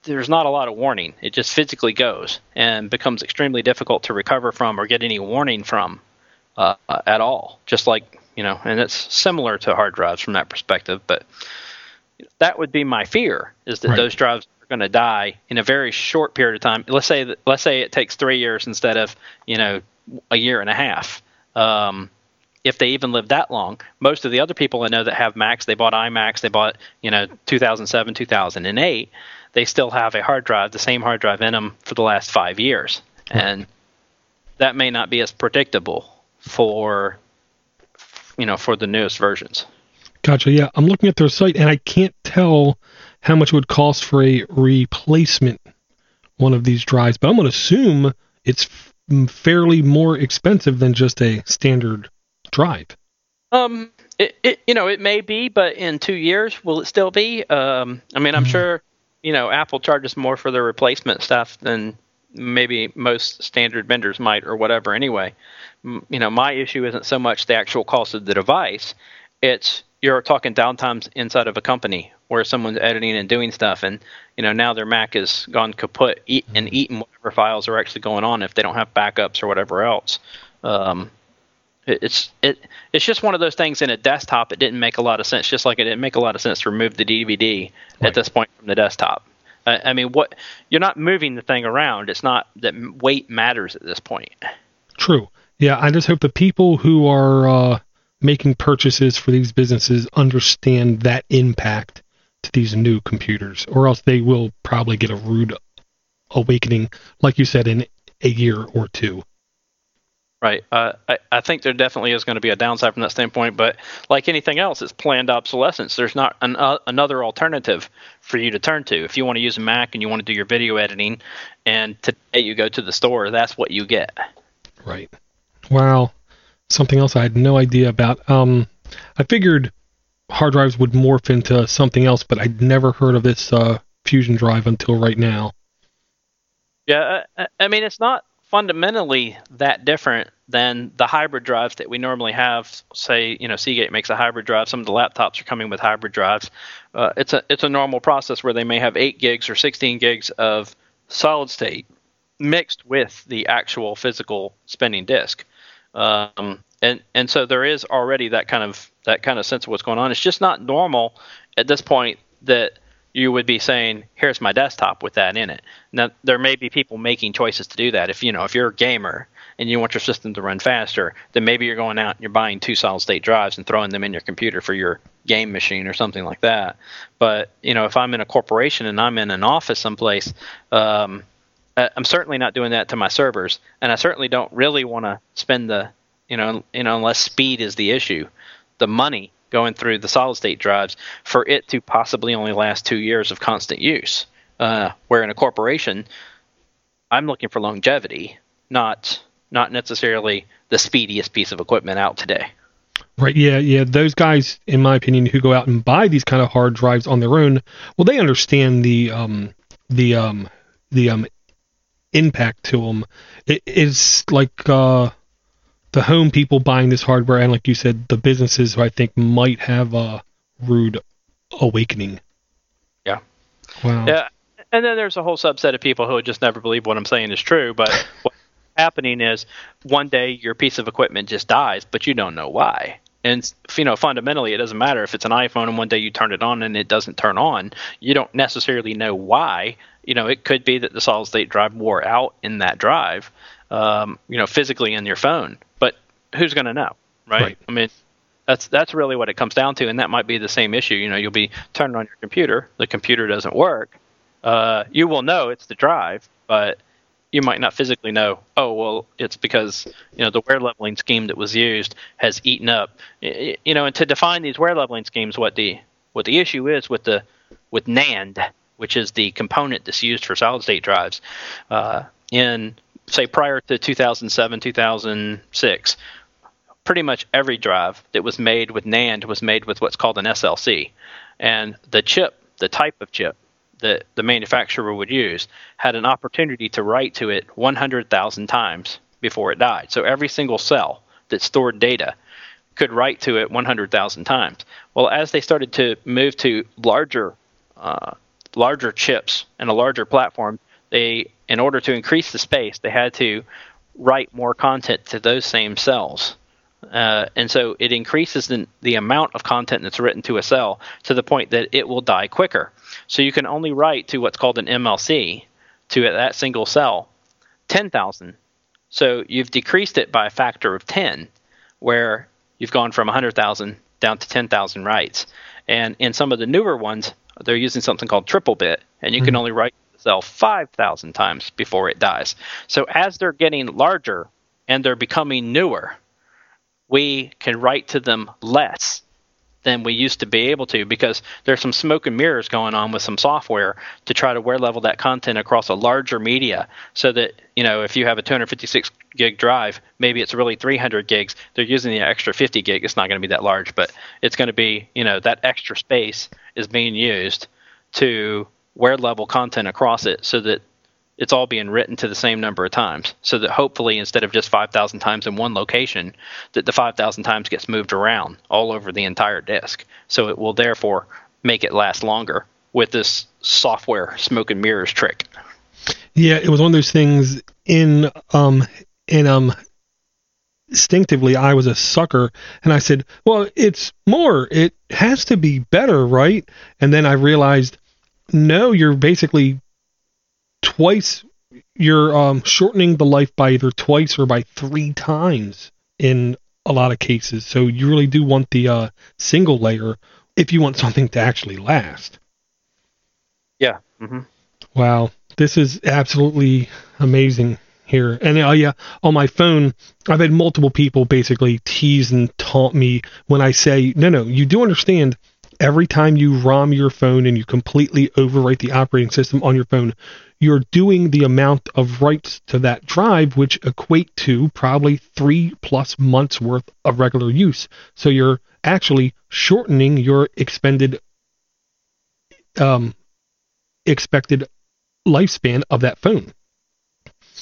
S2: there's not a lot of warning. It just physically goes and becomes extremely difficult to recover from or get any warning from uh, at all. Just like you know, and it's similar to hard drives from that perspective. But that would be my fear: is that
S1: Right.
S2: those drives going to die in a very short period of time. Let's say that, let's say it takes three years instead of you know a year and a half. Um, if they even live that long, most of the other people I know that have Macs, they bought iMacs, they bought you know 2007, 2008. They still have a hard drive, the same hard drive in them for the last five years, and that may not be as predictable for you know for the newest versions.
S1: Gotcha. Yeah, I'm looking at their site and I can't tell how much it would cost for a replacement one of these drives, but I'm going to assume it's fairly more expensive than just a standard drive.
S2: Um, it, it you know it may be, but in two years will it still be? Um, I mean, I'm mm-hmm. sure you know Apple charges more for their replacement stuff than maybe most standard vendors might or whatever. Anyway, you know, my issue isn't so much the actual cost of the device; it's you're talking downtimes inside of a company where someone's editing and doing stuff, and you know now their Mac has gone kaput eat, and mm-hmm. eaten whatever files are actually going on if they don't have backups or whatever else. Um, it's it it's just one of those things in a desktop. It didn't make a lot of sense. Just like it didn't make a lot of sense to remove the DVD right. at this point from the desktop. I, I mean, what you're not moving the thing around. It's not that weight matters at this point.
S1: True. Yeah, I just hope the people who are uh, making purchases for these businesses understand that impact to these new computers, or else they will probably get a rude awakening, like you said, in a year or two.
S2: Right. Uh, I, I think there definitely is going to be a downside from that standpoint, but like anything else, it's planned obsolescence. There's not an, uh, another alternative for you to turn to. If you want to use a Mac and you want to do your video editing, and today you go to the store, that's what you get.
S1: Right. Wow. Something else I had no idea about. Um, I figured hard drives would morph into something else, but I'd never heard of this uh, Fusion drive until right now.
S2: Yeah, I, I mean, it's not fundamentally that different than the hybrid drives that we normally have. Say, you know, Seagate makes a hybrid drive. Some of the laptops are coming with hybrid drives. Uh, it's a it's a normal process where they may have eight gigs or 16 gigs of solid state mixed with the actual physical spinning disk. Um, and and so there is already that kind of that kind of sense of what's going on. It's just not normal at this point that you would be saying, "Here's my desktop with that in it." Now, there may be people making choices to do that. If you know, if you're a gamer and you want your system to run faster, then maybe you're going out and you're buying two solid-state drives and throwing them in your computer for your game machine or something like that. But you know, if I'm in a corporation and I'm in an office someplace, um, I'm certainly not doing that to my servers, and I certainly don't really want to spend the, you know, you know, unless speed is the issue, the money going through the solid state drives for it to possibly only last two years of constant use. Uh, where in a corporation, I'm looking for longevity, not not necessarily the speediest piece of equipment out today.
S1: Right. Yeah. Yeah. Those guys, in my opinion, who go out and buy these kind of hard drives on their own, well, they understand the um the um the um impact to them. It is like uh the home people buying this hardware, and like you said, the businesses who I think might have a rude awakening.
S2: Yeah. Wow. Yeah. And then there's a whole subset of people who would just never believe what I'm saying is true. But what's happening is one day your piece of equipment just dies, but you don't know why. And you know, fundamentally, it doesn't matter if it's an iPhone and one day you turn it on and it doesn't turn on. You don't necessarily know why. You know, it could be that the solid state drive wore out in that drive, um, you know, physically in your phone But who's going to know, right? right? I mean, that's that's really what it comes down to, and that might be the same issue. You know, you'll be turning on your computer, the computer doesn't work. Uh, you will know it's the drive, but you might not physically know. Oh, well, it's because you know the wear leveling scheme that was used has eaten up. You know, and to define these wear leveling schemes, what the what the issue is with the with NAND, which is the component that's used for solid state drives, uh, in say prior to 2007, 2006, pretty much every drive that was made with NAND was made with what's called an SLC. And the chip, the type of chip that the manufacturer would use, had an opportunity to write to it 100,000 times before it died. So every single cell that stored data could write to it 100,000 times. Well, as they started to move to larger, uh, larger chips and a larger platform, they, in order to increase the space, they had to write more content to those same cells. Uh, and so it increases the, the amount of content that's written to a cell to the point that it will die quicker. So you can only write to what's called an MLC to that single cell 10,000. So you've decreased it by a factor of 10, where you've gone from 100,000 down to 10,000 writes. And in some of the newer ones, they're using something called triple bit, and you mm-hmm. can only write to the cell 5,000 times before it dies. So as they're getting larger and they're becoming newer, we can write to them less than we used to be able to because there's some smoke and mirrors going on with some software to try to wear level that content across a larger media so that you know if you have a 256 gig drive maybe it's really 300 gigs. They're using the extra 50 gig. It's not going to be that large but it's going to be you know that extra space is being used to wear level content across it so that it's all being written to the same number of times so that hopefully instead of just 5000 times in one location that the 5000 times gets moved around all over the entire disk so it will therefore make it last longer with this software smoke and mirrors trick
S1: yeah it was one of those things in um in um instinctively I was a sucker and I said, "Well, it's more. It has to be better, right?" And then I realized, "No, you're basically twice you're um, shortening the life by either twice or by three times in a lot of cases. So you really do want the uh, single layer if you want something to actually last.
S2: Yeah. Mm-hmm.
S1: Wow, this is absolutely amazing here. And uh, yeah, on my phone, I've had multiple people basically tease and taunt me when I say, no, no, you do understand every time you ROM your phone and you completely overwrite the operating system on your phone, you're doing the amount of writes to that drive, which equate to probably three plus months worth of regular use. So you're actually shortening your expended um, expected lifespan of that phone.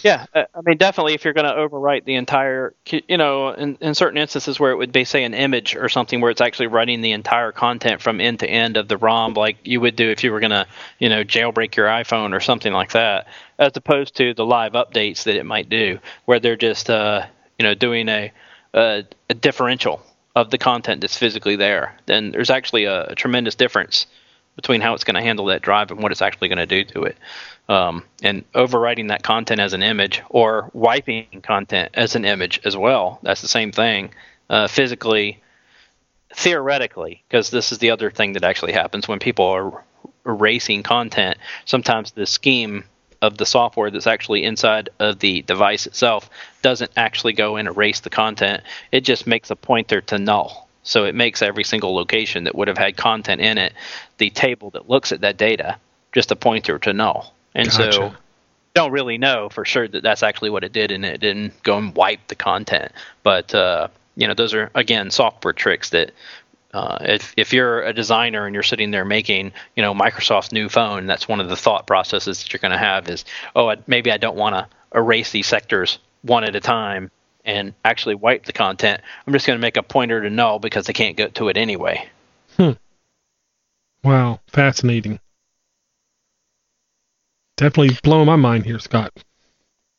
S2: Yeah, uh, I mean, definitely, if you're going to overwrite the entire, you know, in, in certain instances where it would be, say, an image or something where it's actually writing the entire content from end to end of the ROM, like you would do if you were going to, you know, jailbreak your iPhone or something like that, as opposed to the live updates that it might do, where they're just, uh, you know, doing a, a, a differential of the content that's physically there. Then there's actually a, a tremendous difference between how it's going to handle that drive and what it's actually going to do to it um, and overwriting that content as an image or wiping content as an image as well. That's the same thing. Uh, physically, theoretically, because this is the other thing that actually happens when people are erasing content. Sometimes the scheme of the software that's actually inside of the device itself doesn't actually go and erase the content. It just makes a pointer to null. So it makes every single location that would have had content in it, the table that looks at that data, just a pointer to null. And gotcha. so don't really know for sure that that's actually what it did and it didn't go and wipe the content. But uh, you know, those are again software tricks that uh, if if you're a designer and you're sitting there making you know Microsoft's new phone, that's one of the thought processes that you're going to have is oh I, maybe I don't want to erase these sectors one at a time and actually wipe the content. I'm just going to make a pointer to null because I can't get to it anyway.
S1: Hmm. Wow, fascinating definitely blowing my mind here, Scott.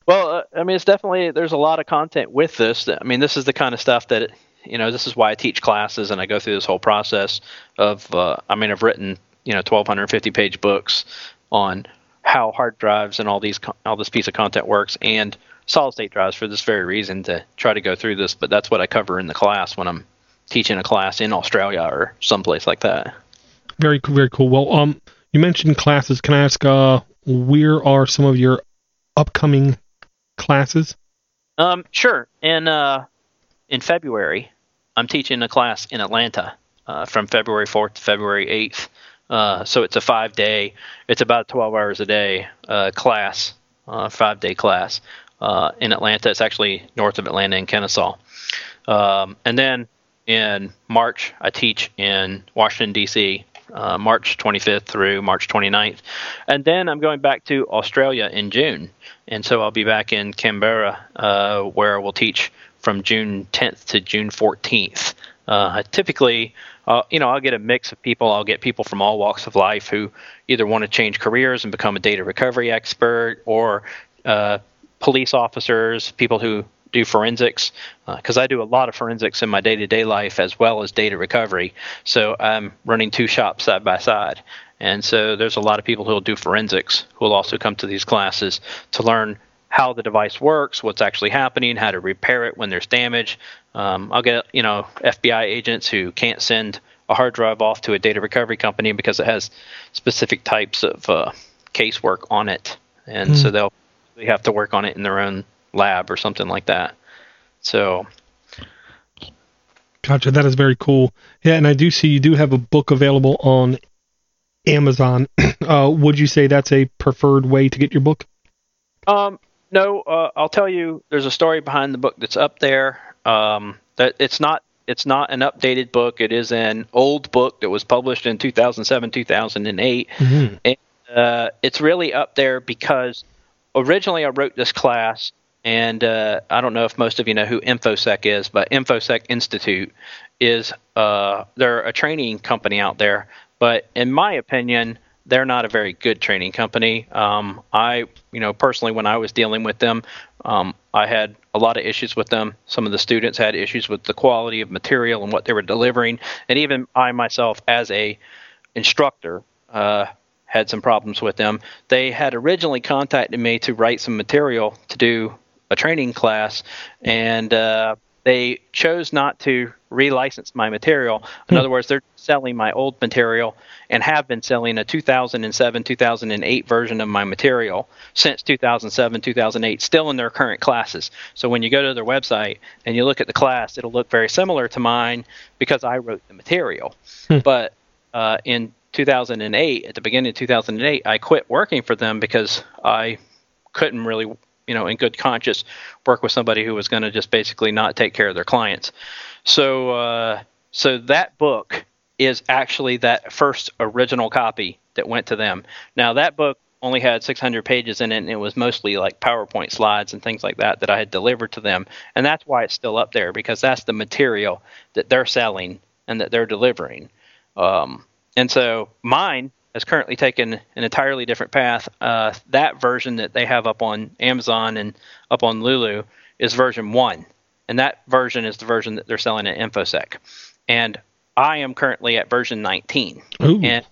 S2: Well, uh, I mean, it's definitely there's a lot of content with this. I mean, this is the kind of stuff that you know. This is why I teach classes and I go through this whole process of. Uh, I mean, I've written you know 1,250 page books on how hard drives and all these all this piece of content works and solid state drives for this very reason to try to go through this. But that's what I cover in the class when I'm teaching a class in Australia or someplace like that.
S1: Very very cool. Well, um, you mentioned classes. Can I ask uh where are some of your upcoming classes?
S2: Um, sure. In uh, in February, I'm teaching a class in Atlanta uh, from February 4th to February 8th. Uh, so it's a five day, it's about 12 hours a day uh, class, uh, five day class uh, in Atlanta. It's actually north of Atlanta in Kennesaw. Um, and then in March, I teach in Washington, D.C uh, March 25th through March 29th. And then I'm going back to Australia in June. And so I'll be back in Canberra uh, where we'll teach from June 10th to June 14th. Uh, typically, uh, you know, I'll get a mix of people. I'll get people from all walks of life who either want to change careers and become a data recovery expert, or uh, police officers, people who do forensics because uh, I do a lot of forensics in my day to day life as well as data recovery. So I'm running two shops side by side. And so there's a lot of people who will do forensics who will also come to these classes to learn how the device works, what's actually happening, how to repair it when there's damage. Um, I'll get you know FBI agents who can't send a hard drive off to a data recovery company because it has specific types of uh, casework on it, and mm. so they'll have to work on it in their own lab or something like that. So
S1: Gotcha. That is very cool. Yeah, and I do see you do have a book available on Amazon. uh, would you say that's a preferred way to get your book?
S2: Um, no, uh, I'll tell you. There's a story behind the book that's up there. Um, that it's not it's not an updated book. It is an old book that was published in 2007, 2008. Mm-hmm. And, uh, it's really up there because originally I wrote this class, and uh, I don't know if most of you know who InfoSec is, but InfoSec Institute is uh, they're a training company out there. But in my opinion, they're not a very good training company. Um, I, you know, personally, when I was dealing with them, um, I had a lot of issues with them. Some of the students had issues with the quality of material and what they were delivering, and even I myself, as a instructor, uh, had some problems with them. They had originally contacted me to write some material to do a training class, and uh, they chose not to relicense my material. In hmm. other words, they're selling my old material and have been selling a 2007 2008 version of my material since 2007 2008, still in their current classes. So when you go to their website and you look at the class, it'll look very similar to mine because I wrote the material. Hmm. But uh, in 2008, at the beginning of 2008, I quit working for them because I couldn't really you know, in good conscience, work with somebody who was going to just basically not take care of their clients. So, uh, so that book is actually that first original copy that went to them. Now, that book only had 600 pages in it, and it was mostly like PowerPoint slides and things like that that I had delivered to them. And that's why it's still up there because that's the material that they're selling and that they're delivering. Um, and so mine has currently taken an entirely different path. Uh, that version that they have up on Amazon and up on Lulu is version one, and that version is the version that they're selling at InfoSec. And I am currently at version 19, Ooh. and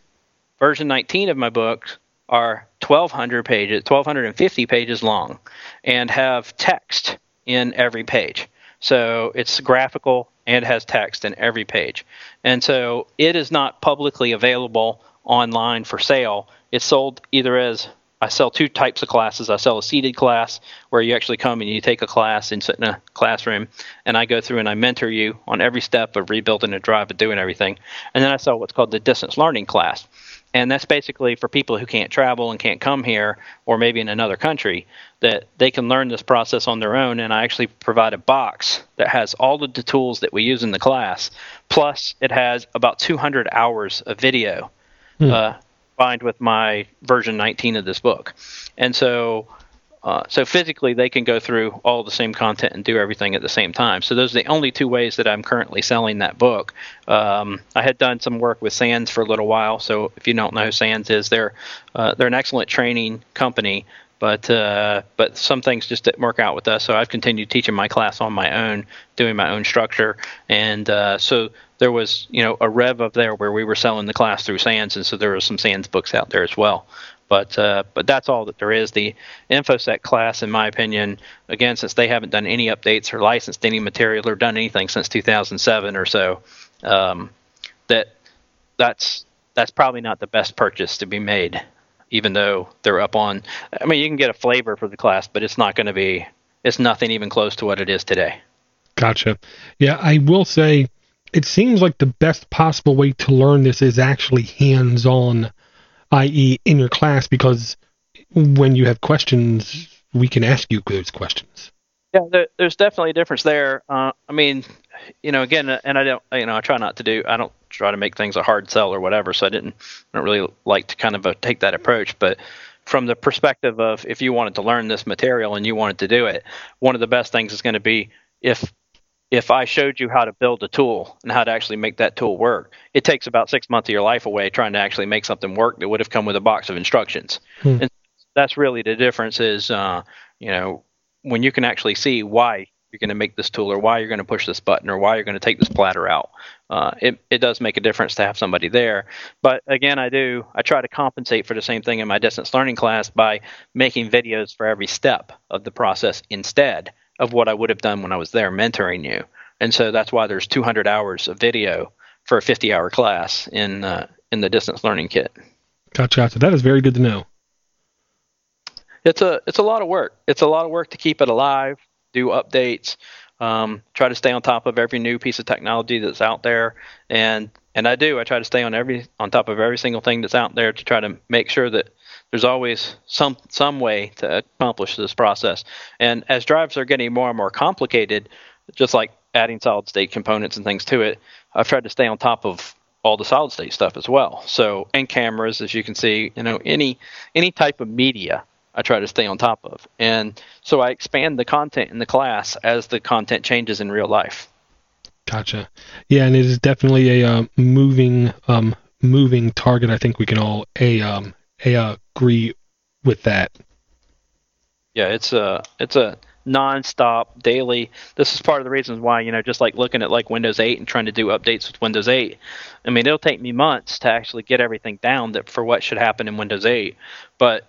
S2: version 19 of my books are 1,200 pages, 1,250 pages long, and have text in every page. So it's graphical and has text in every page. And so it is not publicly available online for sale. It's sold either as I sell two types of classes. I sell a seated class where you actually come and you take a class and sit in a classroom, and I go through and I mentor you on every step of rebuilding a drive and doing everything. And then I sell what's called the distance learning class. And that's basically for people who can't travel and can't come here or maybe in another country that they can learn this process on their own. And I actually provide a box that has all of the tools that we use in the class. Plus, it has about 200 hours of video hmm. uh, combined with my version 19 of this book. And so, uh, so physically, they can go through all the same content and do everything at the same time. So those are the only two ways that I'm currently selling that book. Um, I had done some work with SANS for a little while. So if you don't know who SANS is, they're uh, they're an excellent training company but uh, but some things just didn't work out with us. So I've continued teaching my class on my own, doing my own structure, and uh, so there was you know a rev up there where we were selling the class through SANS, and so there were some SANS books out there as well. But uh, but that's all that there is. The InfoSec class, in my opinion, again, since they haven't done any updates or licensed any material or done anything since 2007 or so, um, that that's that's probably not the best purchase to be made even though they're up on. I mean, you can get a flavor for the class, but it's not going to be. It's nothing even close to what it is today.
S1: Gotcha. Yeah, I will say it seems like the best possible way to learn this is actually hands-on, i.e., in your class, because when you have questions, we can ask you those questions.
S2: Yeah, there, there's definitely a difference there. Uh, I mean, you know, again, and I don't, you know, I try not to do. I don't try to make things a hard sell or whatever. So I didn't, I don't really like to kind of uh, take that approach. But from the perspective of if you wanted to learn this material and you wanted to do it, one of the best things is going to be if if I showed you how to build a tool and how to actually make that tool work, it takes about six months of your life away trying to actually make something work that would have come with a box of instructions. Hmm. And that's really the difference is, uh, you know, when you can actually see why you're going to make this tool or why you're going to push this button or why you're going to take this platter out. Uh, it, it does make a difference to have somebody there. But again, I do, I try to compensate for the same thing in my distance learning class by making videos for every step of the process instead of what I would have done when I was there mentoring you. And so that's why there's 200 hours of video for a 50 hour class in, uh, in the distance learning kit.
S1: Gotcha, gotcha. That is very good to know.
S2: It's a it's a lot of work. It's a lot of work to keep it alive do updates. Um, try to stay on top of every new piece of technology that's out there, and and I do. I try to stay on every on top of every single thing that's out there to try to make sure that there's always some some way to accomplish this process. And as drives are getting more and more complicated, just like adding solid state components and things to it, I've tried to stay on top of all the solid state stuff as well. So and cameras, as you can see, you know any any type of media I try to stay on top of. And so I expand the content in the class as the content changes in real life.
S1: Gotcha. Yeah, and it is definitely a uh, moving um, moving target. I think we can all a um, a uh, agree with that.
S2: Yeah, it's a it's a nonstop daily. This is part of the reasons why you know just like looking at like Windows 8 and trying to do updates with Windows 8. I mean, it'll take me months to actually get everything down that for what should happen in Windows 8, but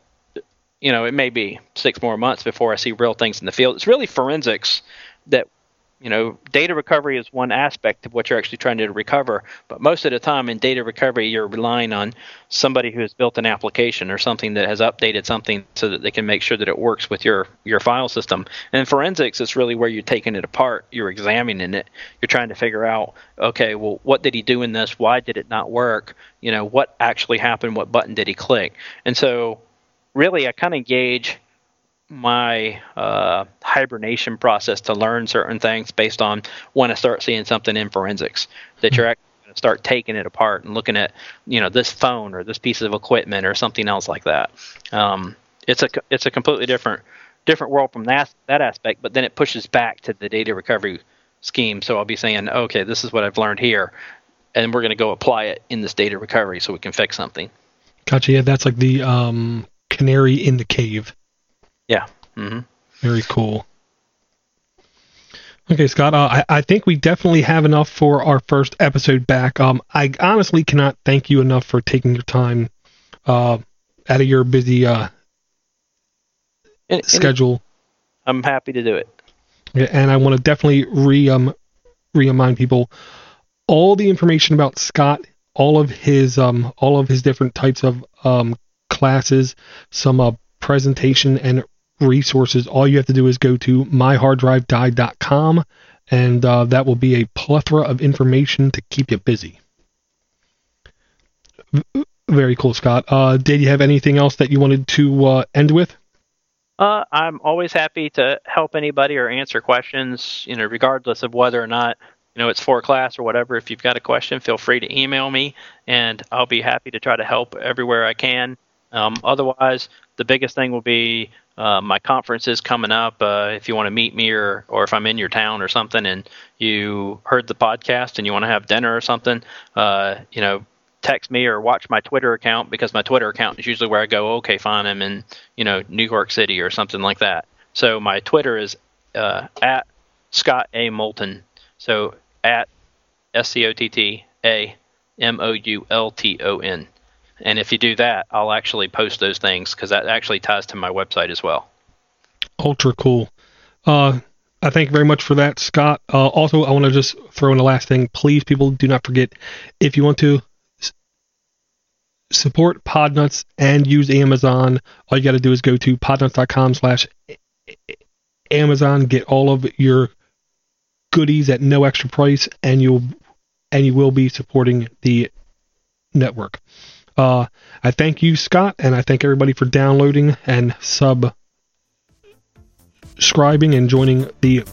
S2: you know, it may be six more months before I see real things in the field. It's really forensics that you know, data recovery is one aspect of what you're actually trying to recover, but most of the time in data recovery, you're relying on somebody who has built an application or something that has updated something so that they can make sure that it works with your your file system. And forensics, it's really where you're taking it apart, you're examining it, you're trying to figure out, okay, well, what did he do in this? Why did it not work? You know, what actually happened? What button did he click? And so, really, I kind of gauge my uh, hibernation process to learn certain things based on when I start seeing something in forensics that you're actually going to start taking it apart and looking at you know this phone or this piece of equipment or something else like that. Um, it's a it's a completely different different world from that that aspect, but then it pushes back to the data recovery scheme. So I'll be saying, okay, this is what I've learned here, and we're going to go apply it in this data recovery so we can fix something.
S1: Gotcha. Yeah, that's like the um, canary in the cave.
S2: Yeah. Mm-hmm.
S1: Very cool. Okay, Scott. Uh, I, I think we definitely have enough for our first episode back. Um, I honestly cannot thank you enough for taking your time uh, out of your busy uh, and, schedule.
S2: I'm happy to do it.
S1: Yeah, And I want to definitely re um remind people all the information about Scott, all of his um all of his different types of um classes, some uh, presentation and resources, all you have to do is go to myharddrivedied.com, and uh, that will be a plethora of information to keep you busy. Very cool, Scott. Uh, did you have anything else that you wanted to uh, end with?
S2: Uh, I'm always happy to help anybody or answer questions, you know, regardless of whether or not you know it's for class or whatever. If you've got a question, feel free to email me, and I'll be happy to try to help everywhere I can. Um, otherwise, the biggest thing will be uh, my conference is coming up. Uh, if you want to meet me, or or if I'm in your town or something, and you heard the podcast and you want to have dinner or something, uh, you know, text me or watch my Twitter account because my Twitter account is usually where I go. Okay, fine, I'm in you know New York City or something like that. So my Twitter is uh, at Scott A Moulton. So at S C O T T A M O U L T O N. And if you do that, I'll actually post those things because that actually ties to my website as well.
S1: Ultra cool. Uh, I thank you very much for that, Scott. Uh, also, I want to just throw in the last thing. Please, people, do not forget if you want to s- support Podnuts and use Amazon, all you got to do is go to podnuts.com slash Amazon, get all of your goodies at no extra price, and you'll and you will be supporting the network. Uh, I thank you, Scott, and I thank everybody for downloading and subscribing and joining the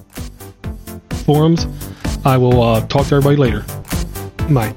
S1: forums. I will uh, talk to everybody later. Bye.